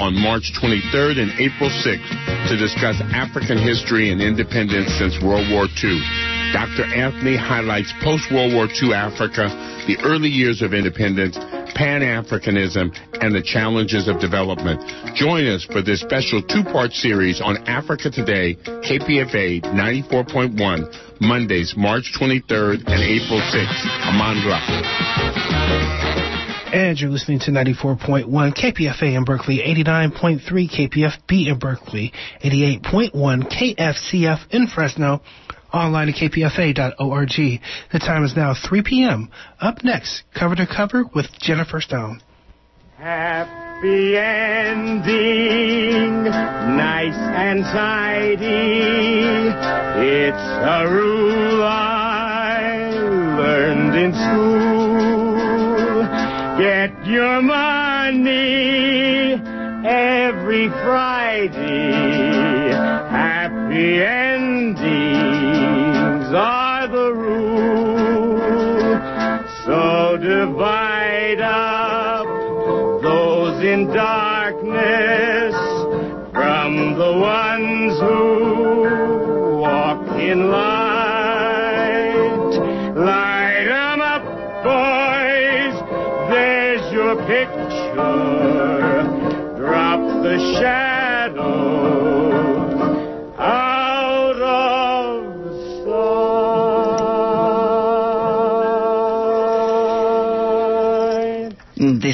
on March 23rd and April 6th to discuss African history and independence since World War II. Dr. Anthony highlights post-World War II Africa, the early years of independence, Pan-Africanism, and the challenges of development. Join us for this special two-part series on Africa Today, KPFA 94.1, Mondays, March 23rd and April 6th. Amandla. And you're listening to 94.1 KPFA in Berkeley, 89.3 KPFB in Berkeley, 88.1 KFCF in Fresno, online at kpfa.org. The time is now 3 p.m. Up next, cover to cover with Jennifer Stone. Happy ending, nice and tidy. It's a rule I learned in school. Get your money every Friday. Happy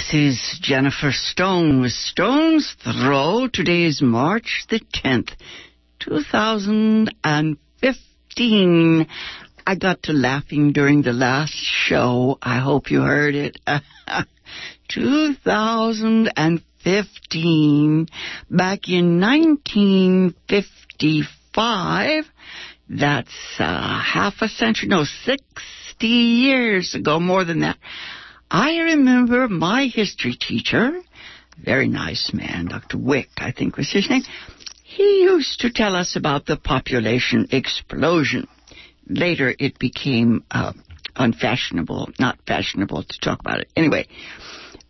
This is Jennifer Stone with Stone's Throw. Today is March the 10th, 2015. I got to laughing during the last show. I hope you heard it. 2015. Back in 1955, that's uh, half a century, no, 60 years ago, more than that. I remember my history teacher, very nice man, Dr. Wick, I think was his name. He used to tell us about the population explosion. Later it became uh, unfashionable, not fashionable to talk about it. Anyway,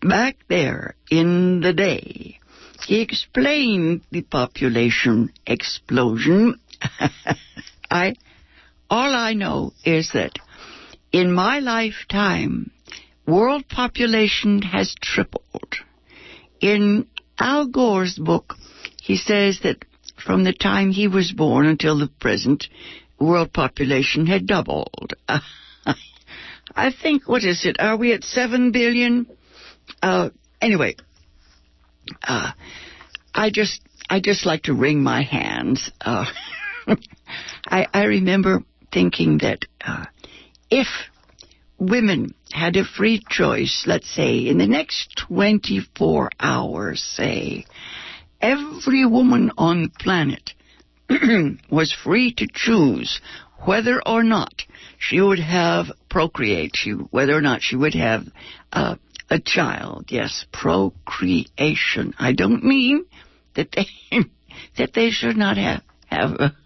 back there in the day, he explained the population explosion. I, all I know is that in my lifetime, world population has tripled. In Al Gore's book, he says that from the time he was born until the present, world population had doubled. I think, what is it? Are we at 7 billion? Uh, anyway, uh, I just, I just like to wring my hands. Uh, I, I remember thinking that, uh, if women had a free choice, let's say, in the next 24 hours, say, every woman on the planet was free to choose whether or not she would have procreate, she, whether or not she would have uh, a child. Yes, procreation. I don't mean that they that they should not have have a,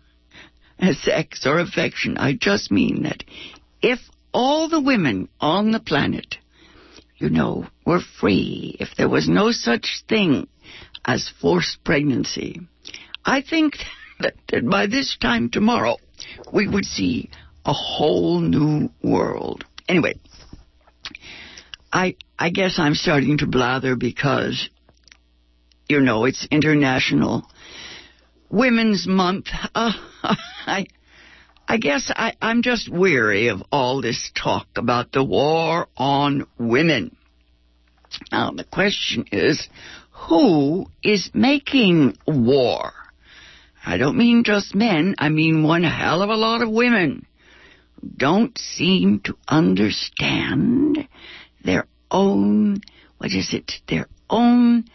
a sex or affection. I just mean that if all the women on the planet, you know, were free, if there was no such thing as forced pregnancy, I think that, by this time tomorrow we would see a whole new world. Anyway, I I guess I'm starting to blather because you know it's International Women's Month. Uh, I I guess I, I'm just weary of all this talk about the war on women. Now the question is, who is making war? I don't mean just men, I mean one hell of a lot of women don't seem to understand their own, what is it, their own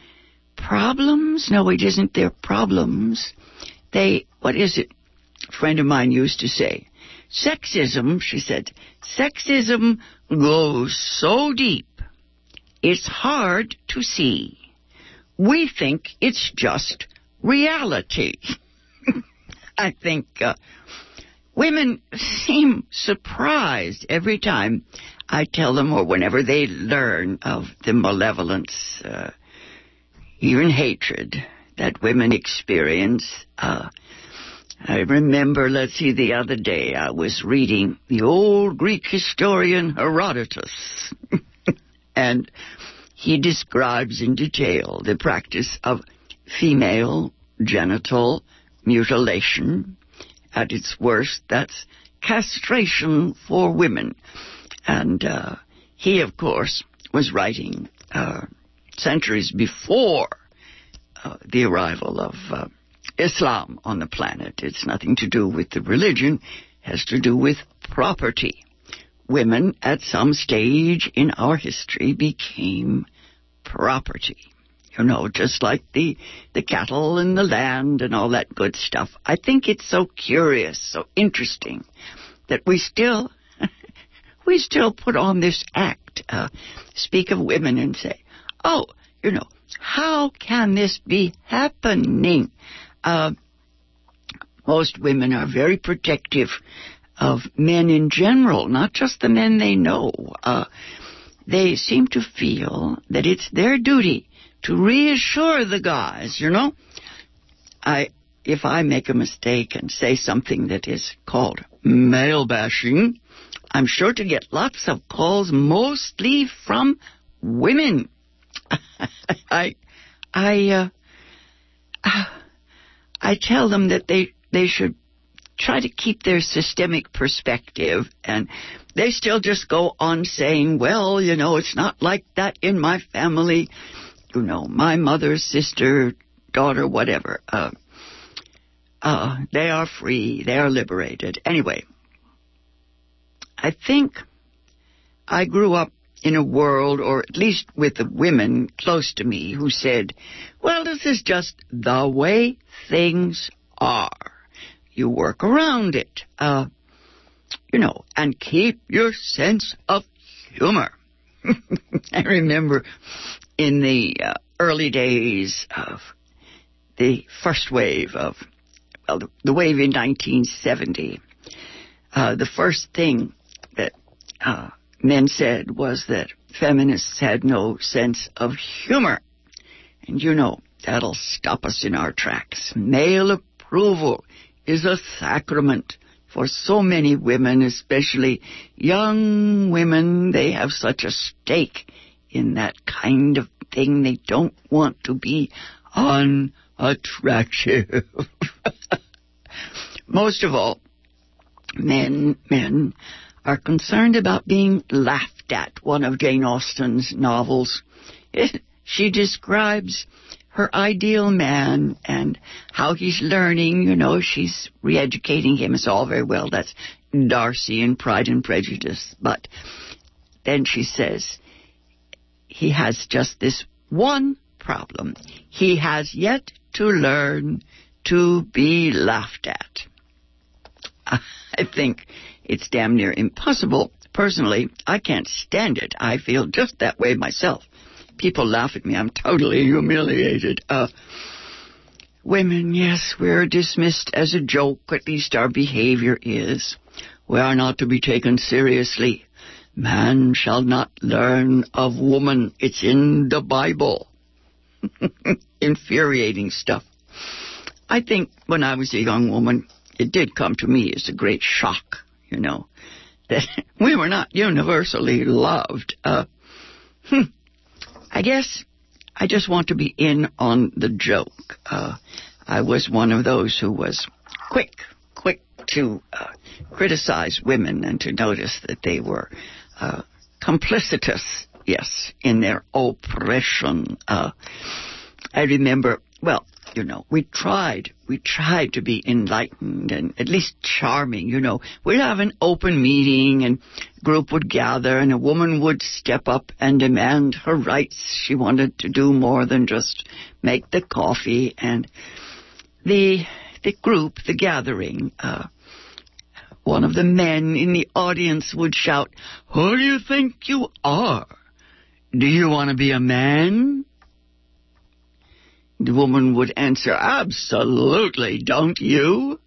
problems? No, it isn't their problems. They, what is it? Friend of mine used to say, sexism, she said, sexism goes so deep, it's hard to see. We think it's just reality. I think uh, women seem surprised every time I tell them, or whenever they learn of the malevolence, uh, even hatred that women experience. Uh, I remember, let's see, the other day I was reading the old Greek historian Herodotus, and he describes in detail the practice of female genital mutilation. At its worst, that's castration for women. And uh, he, of course, was writing uh, centuries before uh, the arrival of uh, Islam on the planet. It's nothing to do with the religion, has to do with property. Women, at some stage in our history, became property. You know, just like the, the cattle and the land and all that good stuff. I think it's so curious, so interesting that we still, we still put on this act, uh, speak of women and say, oh, you know, how can this be happening? Uh, most women are very protective of men in general, not just the men they know. Uh, they seem to feel that it's their duty to reassure the guys, you know? I, if I make a mistake and say something that is called male bashing, I'm sure to get lots of calls, mostly from women. I, I, uh, I tell them that they, they should try to keep their systemic perspective and they still just go on saying, well, you know, it's not like that in my family. You know, my mother, sister, daughter, whatever. Uh, uh, they are free. They are liberated. Anyway, I think I grew up in a world, or at least with the women close to me, who said, well, this is just the way things are. You work around it, uh, you know, and keep your sense of humor. I remember in the uh, early days of the first wave of, well, the, the wave in 1970, uh, the first thing that uh, men said was that feminists had no sense of humor. And you know, that'll stop us in our tracks. Male approval is a sacrament for so many women, especially young women. They have such a stake in that kind of thing. They don't want to be unattractive. Most of all, men, men are concerned about being laughed at. One of Jane Austen's novels. She describes her ideal man and how he's learning. You know, she's re-educating him. It's all very well. That's Darcy in Pride and Prejudice. But then she says, he has just this one problem. He has yet to learn to be laughed at. I think it's damn near impossible. Personally, I can't stand it. I feel just that way myself. People laugh at me. I'm totally humiliated. Uh, women, yes, we're dismissed as a joke. At least our behavior is. We are not to be taken seriously. Man shall not learn of woman. It's in the Bible. Infuriating stuff. I think when I was a young woman, it did come to me as a great shock, you know, that we were not universally loved. Uh, hmm, I guess I just want to be in on the joke. Uh, I was one of those who was quick, quick to uh, criticize women and to notice that they were uh, complicitous, yes, in their oppression. Uh, I remember, well, you know, we tried, we tried to be enlightened and at least charming, you know. We'd have an open meeting and group would gather and a woman would step up and demand her rights. She wanted to do more than just make the coffee and the, the group, the gathering, uh, one of the men in the audience would shout, Who do you think you are? Do you want to be a man? The woman would answer, Absolutely, don't you?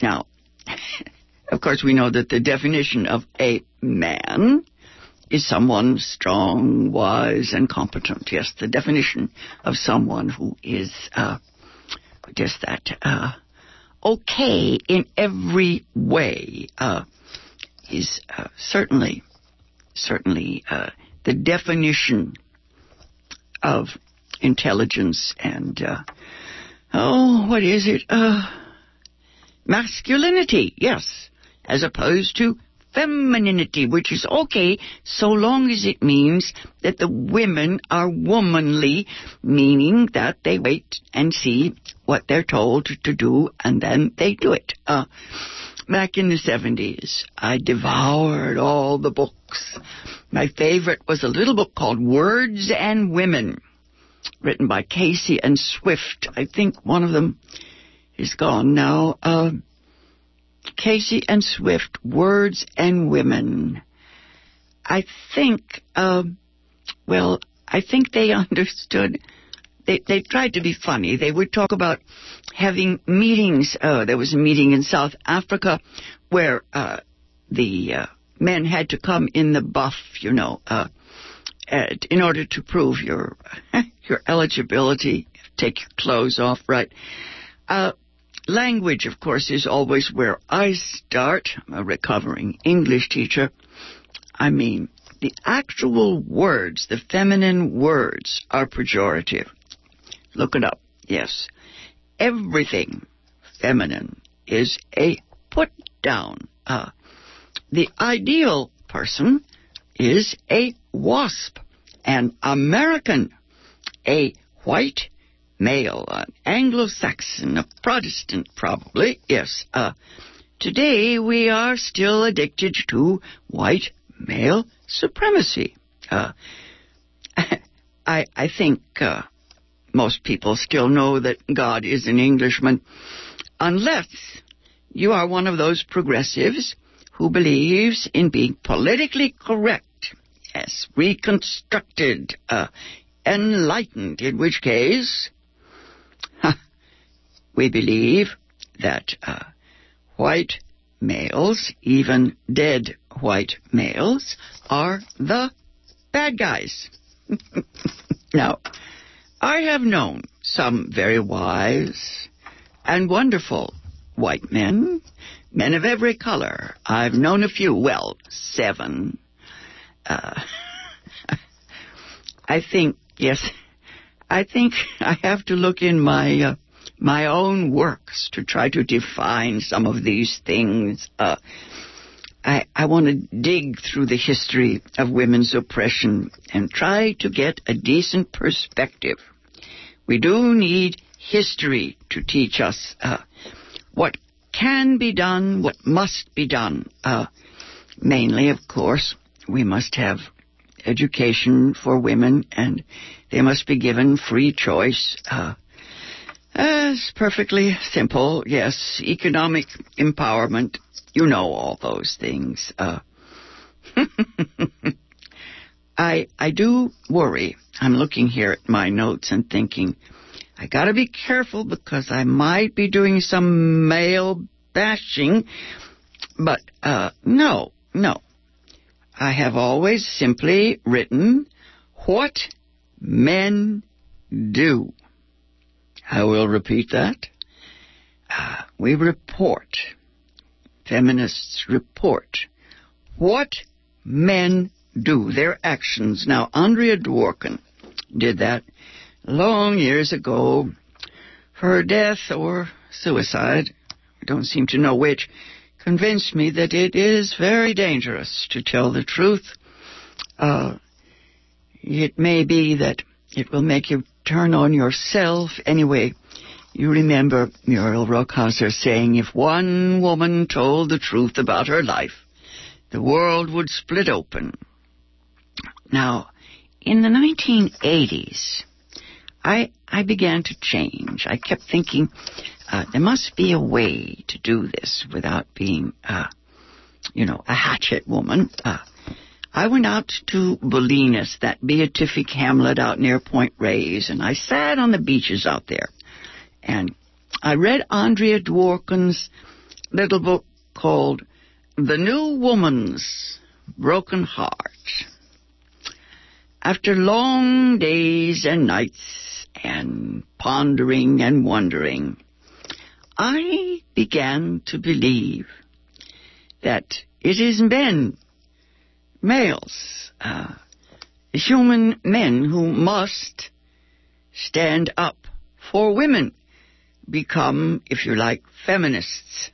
Now, of course, we know that the definition of a man is someone strong, wise, and competent. Yes, the definition of someone who is uh, just that uh, okay in every way uh, is uh, certainly, certainly uh, the definition of intelligence and uh, oh, what is it? masculinity, yes, as opposed to femininity, which is okay so long as it means that the women are womanly, meaning that they wait and see what they're told to do and then they do it. Uh, back in the 70s, I devoured all the books. My favorite was a little book called Words and Women, written by Casey and Swift. I think one of them is gone now. Uh, Casey and Swift, Words and Women. I think, uh, well, I think they understood. They, they tried to be funny. They would talk about having meetings. Uh, there was a meeting in South Africa where uh, the uh, men had to come in the buff, you know, uh, in order to prove your your eligibility. Take your clothes off, right? Uh, Language, of course, is always where I start. I'm a recovering English teacher. I mean, the actual words, the feminine words, are pejorative. Look it up. Yes. Everything feminine is a put down. Uh, the ideal person is a wasp, an American, a white male, an Anglo-Saxon, a Protestant probably, yes. Uh, today we are still addicted to white male supremacy. Uh, I, I think uh, most people still know that God is an Englishman, unless you are one of those progressives who believes in being politically correct. Yes, reconstructed, uh, enlightened, in which case we believe that uh, white males, even dead white males, are the bad guys. now, I have known some very wise and wonderful white men, men of every color. I've known a few, well, seven. Uh, I think, yes, I think I have to look in my uh, my own works to try to define some of these things. Uh, I, I want to dig through the history of women's oppression and try to get a decent perspective. We do need history to teach us uh, what can be done, what must be done. Uh, mainly, of course, we must have education for women and they must be given free choice. Uh, it's perfectly simple, yes. Economic empowerment. You know all those things. Uh, I I do worry. I'm looking here at my notes and thinking, I gotta be careful because I might be doing some male bashing. But uh, no, no. I have always simply written what men do. I will repeat that. Uh, we report, feminists report, what men do, their actions. Now, Andrea Dworkin did that long years ago. Her death or suicide, I don't seem to know which, convinced me that it is very dangerous to tell the truth. Uh, it may be that it will make you turn on yourself anyway. You remember Muriel Rukeyser saying if one woman told the truth about her life, the world would split open. Now, in the 1980s, I, I began to change. I kept thinking uh, there must be a way to do this without being, uh, you know, a hatchet woman. Uh, I went out to Bolinas, that beatific hamlet out near Point Reyes, and I sat on the beaches out there. And I read Andrea Dworkin's little book called The New Woman's Broken Heart. after long days and nights and pondering and wondering, I began to believe that it is men, males, uh, human men who must stand up for women, become, if you like, feminists.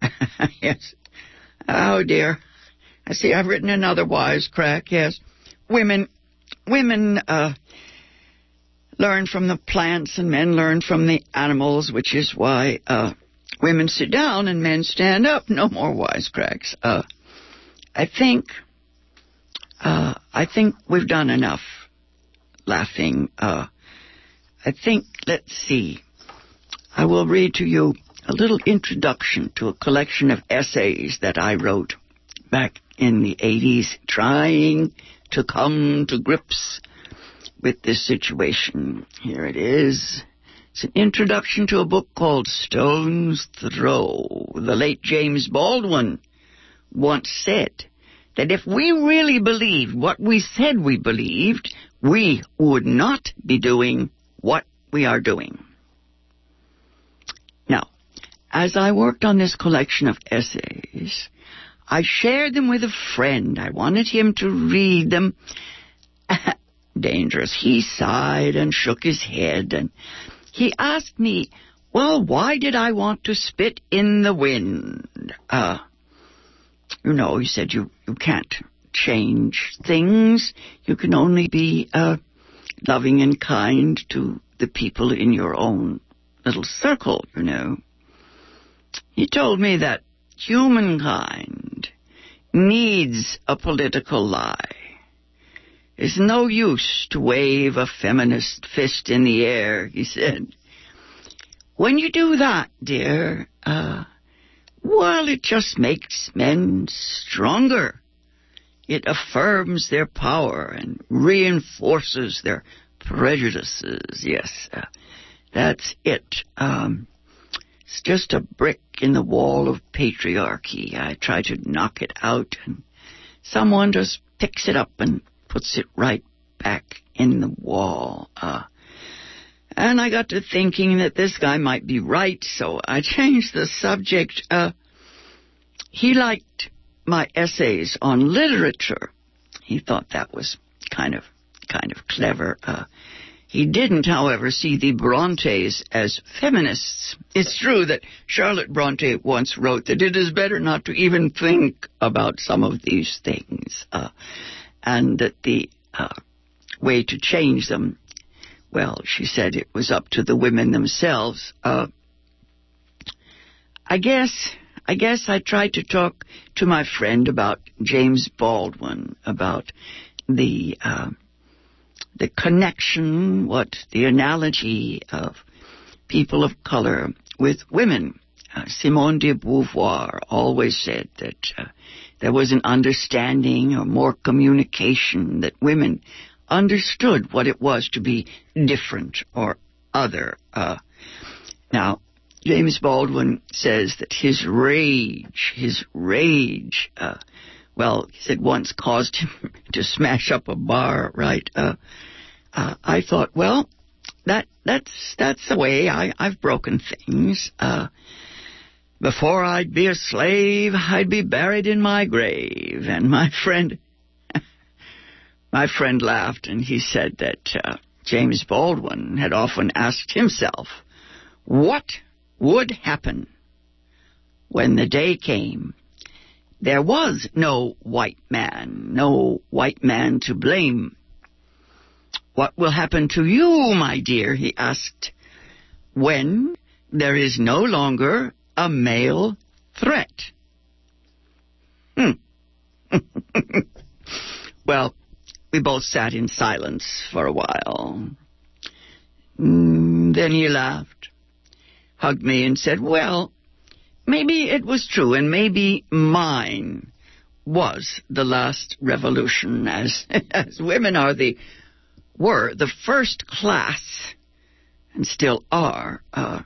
yes. Oh dear. I see I've written another wise crack, yes. Women, women, uh, learn from the plants and men learn from the animals, which is why, uh, women sit down and men stand up. No more wisecracks. Uh, I think, uh, I think we've done enough laughing. Uh, I think, let's see, I will read to you a little introduction to a collection of essays that I wrote back in the 80s, trying to come to grips with this situation. Here it is. It's an introduction to a book called Stone's Throw. The late James Baldwin once said that if we really believed what we said we believed, we would not be doing what we are doing. Now, as I worked on this collection of essays, I shared them with a friend. I wanted him to read them. Dangerous. He sighed and shook his head and he asked me, well, why did I want to spit in the wind? Uh, you know, he said, you, you can't change things. You can only be, uh, loving and kind to the people in your own little circle, you know. He told me that humankind needs a political lie. It's no use to wave a feminist fist in the air, he said. When you do that, dear, uh, well, it just makes men stronger. It affirms their power and reinforces their prejudices. Yes, uh, that's it. Um, it's just a brick in the wall of patriarchy. I try to knock it out, and someone just picks it up and puts it right back in the wall. Uh, and I got to thinking that this guy might be right, so I changed the subject. Uh, he liked my essays on literature. He thought that was kind of kind of clever. Uh, he didn't, however, see the Brontes as feminists. It's true that Charlotte Bronte once wrote that it is better not to even think about some of these things, uh, and that the uh, way to change them, well, she said it was up to the women themselves. Uh, I guess I guess I tried to talk to my friend about James Baldwin, about the uh, the connection, what the analogy of people of color with women. Uh, Simone de Beauvoir always said that uh, there was an understanding or more communication that women understood what it was to be different or other. Uh, now, James Baldwin says that his rage, his rage, uh, well, he said once caused him to smash up a bar, right? Uh, uh, I thought, well, that that's that's the way I, I've broken things. Uh, before I'd be a slave, I'd be buried in my grave. And my friend, my friend laughed and he said that uh, James Baldwin had often asked himself, what would happen when the day came there was no white man, no white man to blame. What will happen to you, my dear, he asked, when there is no longer a male threat? Hmm. well, we both sat in silence for a while. Mm, then he laughed, hugged me, and said, Well, Maybe it was true, and maybe mine was the last revolution, as, as women are the, were the first class, and still are, uh,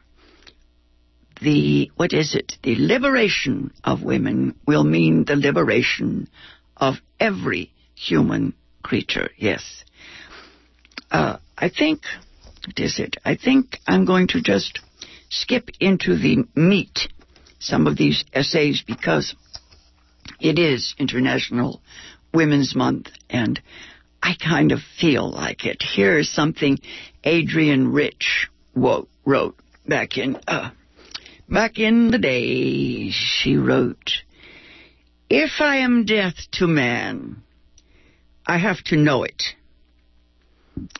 the, what is it? The liberation of women will mean the liberation of every human creature, yes. Uh, I think, what is it? I think I'm going to just skip into the meat, some of these essays, because it is International Women's Month, and I kind of feel like it. Here's something Adrienne Rich wrote back in uh, back in the day. She wrote, "If I am death to man, I have to know it.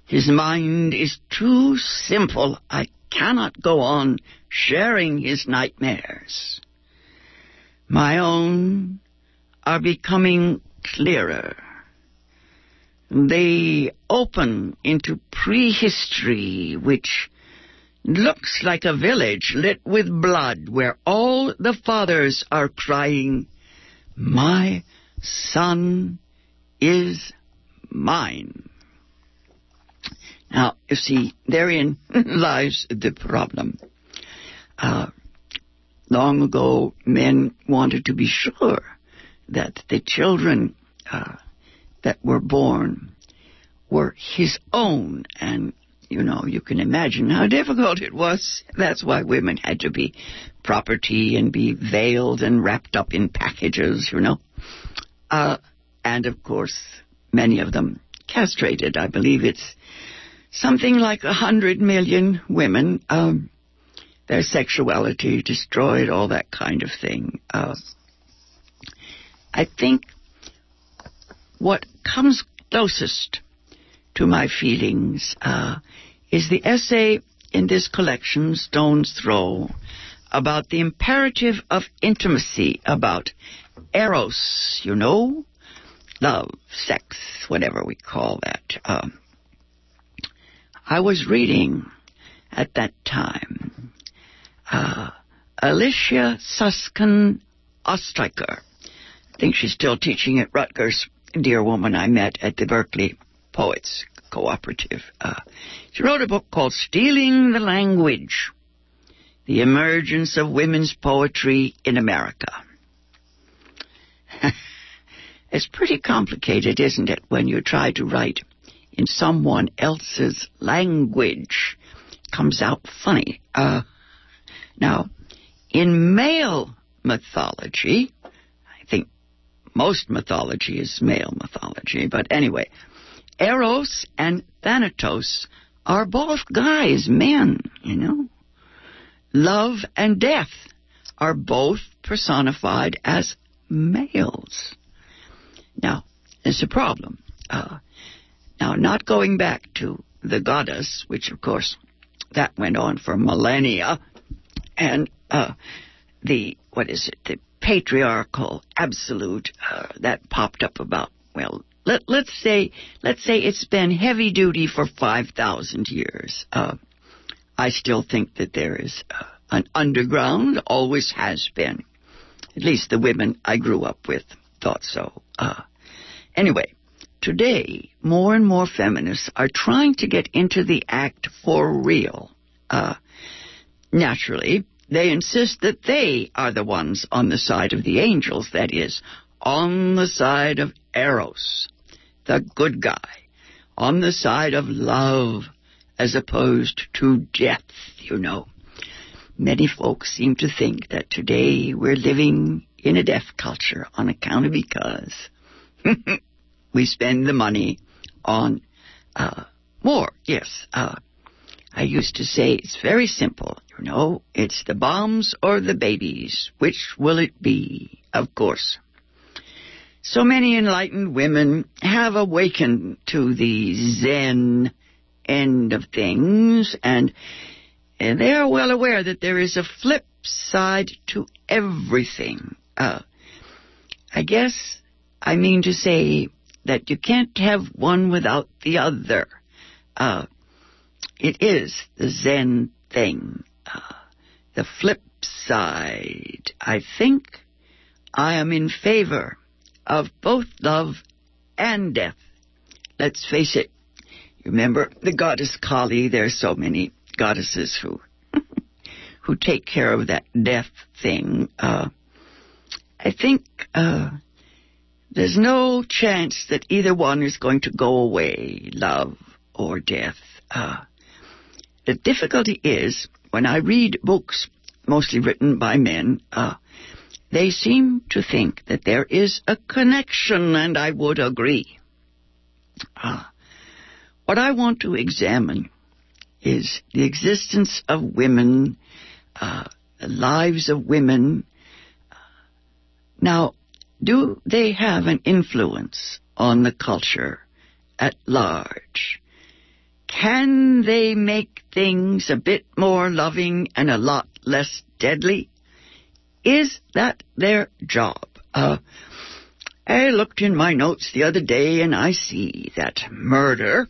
His mind is too simple. I cannot go on sharing his nightmares. My own are becoming clearer. They open into prehistory, which looks like a village lit with blood where all the fathers are crying, My son is mine. Now, you see, therein lies the problem. Uh, long ago, men wanted to be sure that the children uh, that were born were his own. And, you know, you can imagine how difficult it was. That's why women had to be property and be veiled and wrapped up in packages, you know. Uh, and of course, many of them castrated. I believe it's something like a hundred million women. Um, their sexuality destroyed, all that kind of thing. Uh, I think what comes closest to my feelings uh, is the essay in this collection, Stone's Throw, about the imperative of intimacy, about eros, you know, love, sex, whatever we call that. Um, I was reading at that time uh, Alicia Suskin Ostriker I think she's still teaching at Rutgers. Dear woman I met at the Berkeley Poets Cooperative. Uh, she wrote a book called Stealing the Language The Emergence of Women's Poetry in America. it's pretty complicated, isn't it, when you try to write in someone else's language? Comes out funny. Uh, now, in male mythology, I think most mythology is male mythology, but anyway, Eros and Thanatos are both guys, men, you know. Love and death are both personified as males. Now, there's a problem. Uh, now, not going back to the goddess, which of course that went on for millennia, and uh, the what is it? The patriarchal absolute uh, that popped up about well let, let's say let's say it's been heavy duty for 5000 years. Uh, i still think that there is uh, an underground always has been. At least the women i grew up with thought so. Uh, anyway today more and more feminists are trying to get into the act for real. Uh, naturally they insist that they are the ones on the side of the angels, that is, on the side of Eros, the good guy, on the side of love, as opposed to death, you know. Many folks seem to think that today we're living in a death culture on account of because we spend the money on uh, more, yes, uh, I used to say it's very simple, you know. It's the bombs or the babies. Which will it be? Of course. So many enlightened women have awakened to the Zen end of things, and, and they are well aware that there is a flip side to everything. Uh, I guess I mean to say that you can't have one without the other. Uh, it is the Zen thing. Uh, the flip side. I think I am in favor of both love and death. Let's face it. Remember the goddess Kali? There's so many goddesses who who take care of that death thing. Uh, I think uh, there's no chance that either one is going to go away, love or death. Uh, the difficulty is when I read books, mostly written by men, uh, they seem to think that there is a connection, and I would agree. Uh, what I want to examine is the existence of women, uh, the lives of women. Now, do they have an influence on the culture at large? Can they make things a bit more loving and a lot less deadly? Is that their job? Uh, I looked in my notes the other day and I see that murder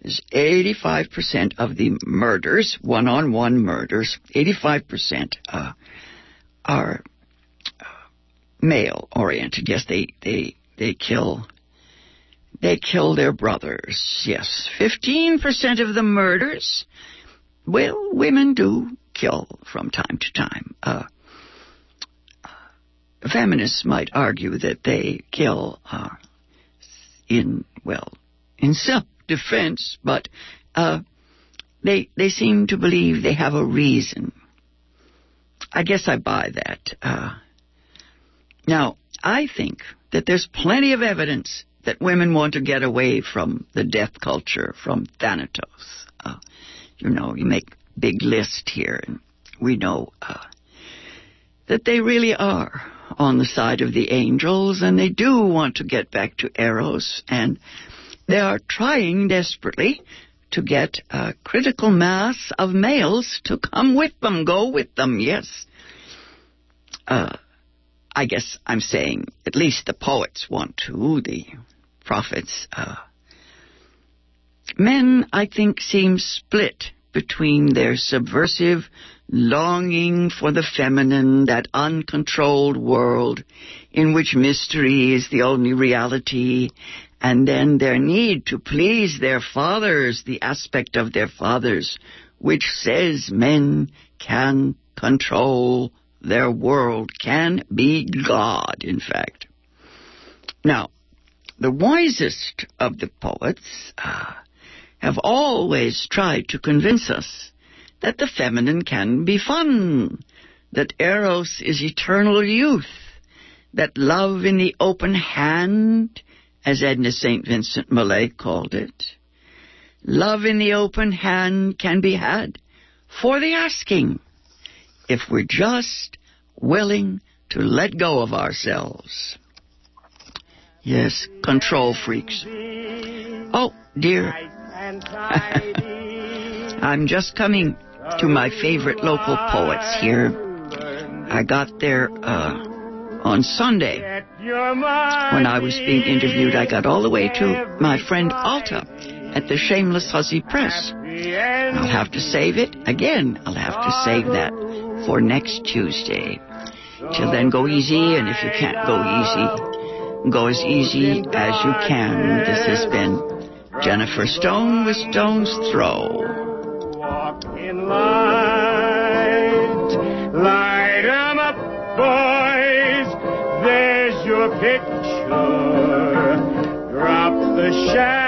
is 85% of the murders, one-on-one murders, 85% uh, are uh, male-oriented. Yes, they, they, they kill they kill their brothers. Yes, 15% of the murders, well, women do kill from time to time. Uh, feminists might argue that they kill uh, in, well, in self-defense, but uh, they, they seem to believe they have a reason. I guess I buy that. Uh, now, I think that there's plenty of evidence that women want to get away from the death culture, from Thanatos. Uh, you know, you make big list here, and we know uh, that they really are on the side of the angels, and they do want to get back to Eros, and they are trying desperately to get a critical mass of males to come with them, go with them, yes. Uh, I guess I'm saying at least the poets want to, the prophets. Uh, men, I think, seem split between their subversive longing for the feminine, that uncontrolled world in which mystery is the only reality, and then their need to please their fathers, the aspect of their fathers, which says men can control their world, can be God, in fact. Now, the wisest of the poets uh, have always tried to convince us that the feminine can be fun, that Eros is eternal youth, that love in the open hand, as Edna St. Vincent Millay called it, love in the open hand can be had for the asking if we're just willing to let go of ourselves. Yes, control freaks. Oh, dear. I'm just coming to my favorite local poets here. I got there uh, on Sunday. When I was being interviewed, I got all the way to my friend Alta at the Shameless Hussy Press. I'll have to save it. Again, I'll have to save that for next Tuesday. Till then, go easy, and if you can't go easy, Go as easy as you can. This has been Jennifer Stone with Stone's Throw. Walk in light, light 'em up, boys. There's your picture. Drop the shadows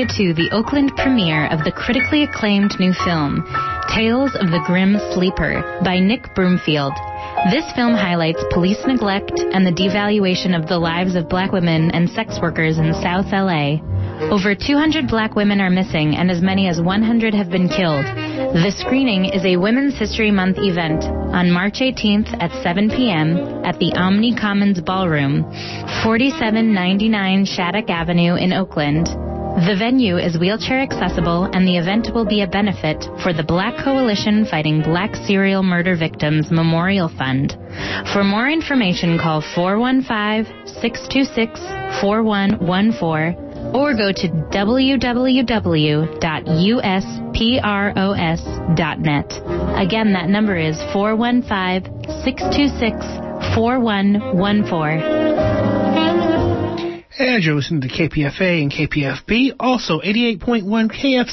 invited to the Oakland premiere of the critically acclaimed new film, Tales of the Grim Sleeper by Nick Broomfield. This film highlights police neglect and the devaluation of the lives of black women and sex workers in South LA. Over 200 black women are missing and as many as 100 have been killed. The screening is a Women's History Month event on March 18th at 7 p.m. at the Omni Commons Ballroom, 4799 Shattuck Avenue in Oakland. The venue is wheelchair accessible and the event will be a benefit for the Black Coalition Fighting Black Serial Murder Victims Memorial Fund. For more information, call 415-626-4114 or go to www.uspros.net. Again, that number is 415-626-4114. And you're listening to KPFA and KPFB, also 88.1 KFC.